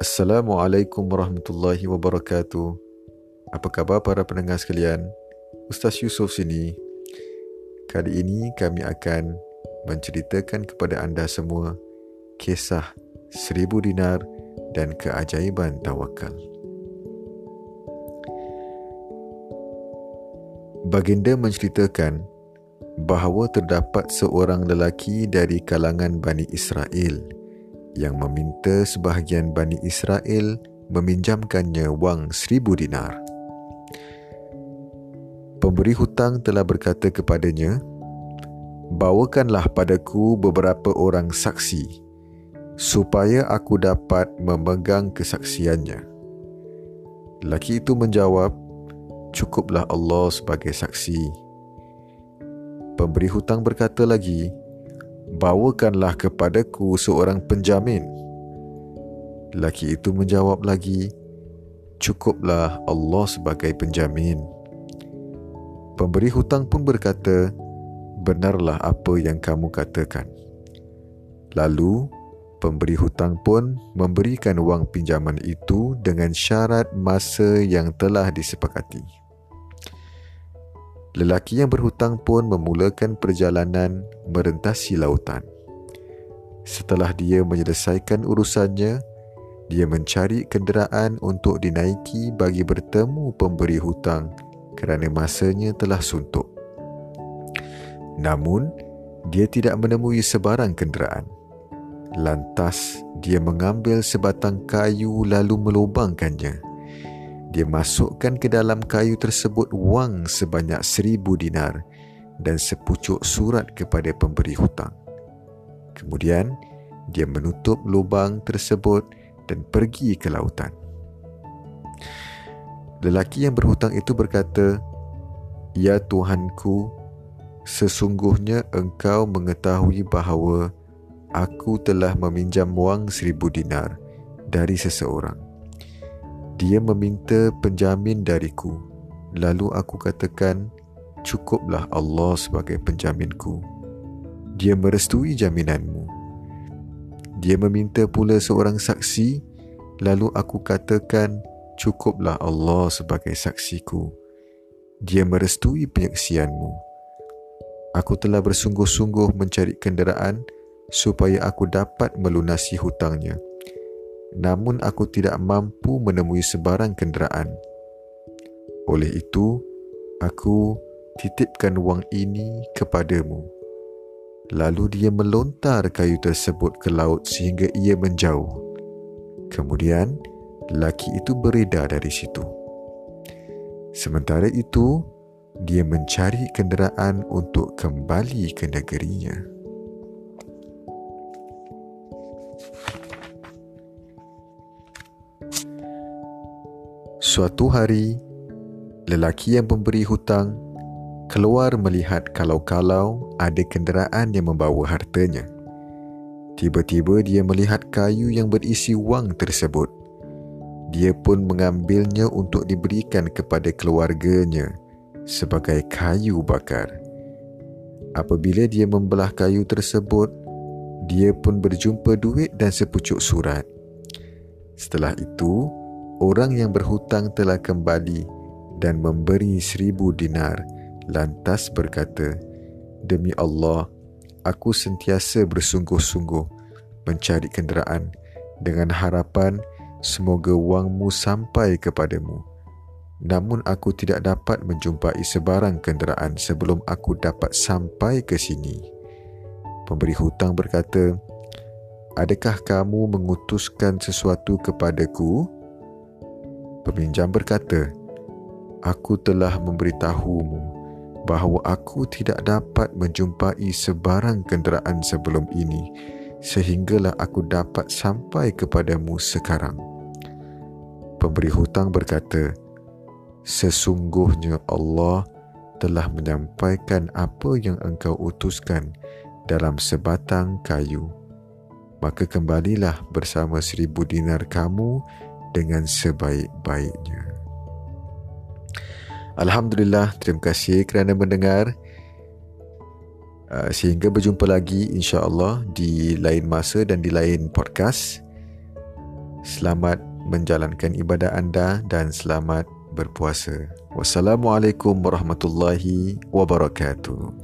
Assalamualaikum warahmatullahi wabarakatuh. Apa khabar para pendengar sekalian? Ustaz Yusof sini. Kali ini kami akan menceritakan kepada anda semua kisah seribu dinar dan keajaiban tawakal. Baginda menceritakan bahawa terdapat seorang lelaki dari kalangan Bani Israel yang meminta sebahagian Bani Israel meminjamkannya wang seribu dinar. Pemberi hutang telah berkata kepadanya, Bawakanlah padaku beberapa orang saksi supaya aku dapat memegang kesaksiannya. Lelaki itu menjawab, Cukuplah Allah sebagai saksi. Pemberi hutang berkata lagi, Bawakanlah kepadaku seorang penjamin. Laki itu menjawab lagi, Cukuplah Allah sebagai penjamin. Pemberi hutang pun berkata, Benarlah apa yang kamu katakan. Lalu, pemberi hutang pun memberikan wang pinjaman itu dengan syarat masa yang telah disepakati. Lelaki yang berhutang pun memulakan perjalanan merentasi lautan. Setelah dia menyelesaikan urusannya, dia mencari kenderaan untuk dinaiki bagi bertemu pemberi hutang kerana masanya telah suntuk. Namun, dia tidak menemui sebarang kenderaan. Lantas, dia mengambil sebatang kayu lalu melubangkannya dia masukkan ke dalam kayu tersebut wang sebanyak seribu dinar dan sepucuk surat kepada pemberi hutang. Kemudian, dia menutup lubang tersebut dan pergi ke lautan. Lelaki yang berhutang itu berkata, Ya Tuhanku, sesungguhnya engkau mengetahui bahawa aku telah meminjam wang seribu dinar dari seseorang. Dia meminta penjamin dariku. Lalu aku katakan, cukuplah Allah sebagai penjaminku. Dia merestui jaminanmu. Dia meminta pula seorang saksi. Lalu aku katakan, cukuplah Allah sebagai saksiku. Dia merestui penyaksianmu. Aku telah bersungguh-sungguh mencari kenderaan supaya aku dapat melunasi hutangnya namun aku tidak mampu menemui sebarang kenderaan. Oleh itu, aku titipkan wang ini kepadamu. Lalu dia melontar kayu tersebut ke laut sehingga ia menjauh. Kemudian, laki itu beredar dari situ. Sementara itu, dia mencari kenderaan untuk kembali ke negerinya. Suatu hari, lelaki yang memberi hutang keluar melihat kalau-kalau ada kenderaan yang membawa hartanya. Tiba-tiba dia melihat kayu yang berisi wang tersebut. Dia pun mengambilnya untuk diberikan kepada keluarganya sebagai kayu bakar. Apabila dia membelah kayu tersebut, dia pun berjumpa duit dan sepucuk surat. Setelah itu, orang yang berhutang telah kembali dan memberi seribu dinar lantas berkata demi Allah aku sentiasa bersungguh-sungguh mencari kenderaan dengan harapan semoga wangmu sampai kepadamu. Namun aku tidak dapat menjumpai sebarang kenderaan sebelum aku dapat sampai ke sini. Pemberi hutang berkata adakah kamu mengutuskan sesuatu kepadaku Peminjam berkata, Aku telah memberitahumu bahawa aku tidak dapat menjumpai sebarang kenderaan sebelum ini sehinggalah aku dapat sampai kepadamu sekarang. Pemberi hutang berkata, Sesungguhnya Allah telah menyampaikan apa yang engkau utuskan dalam sebatang kayu. Maka kembalilah bersama seribu dinar kamu dengan sebaik-baiknya. Alhamdulillah, terima kasih kerana mendengar. Uh, sehingga berjumpa lagi insya-Allah di lain masa dan di lain podcast. Selamat menjalankan ibadah anda dan selamat berpuasa. Wassalamualaikum warahmatullahi wabarakatuh.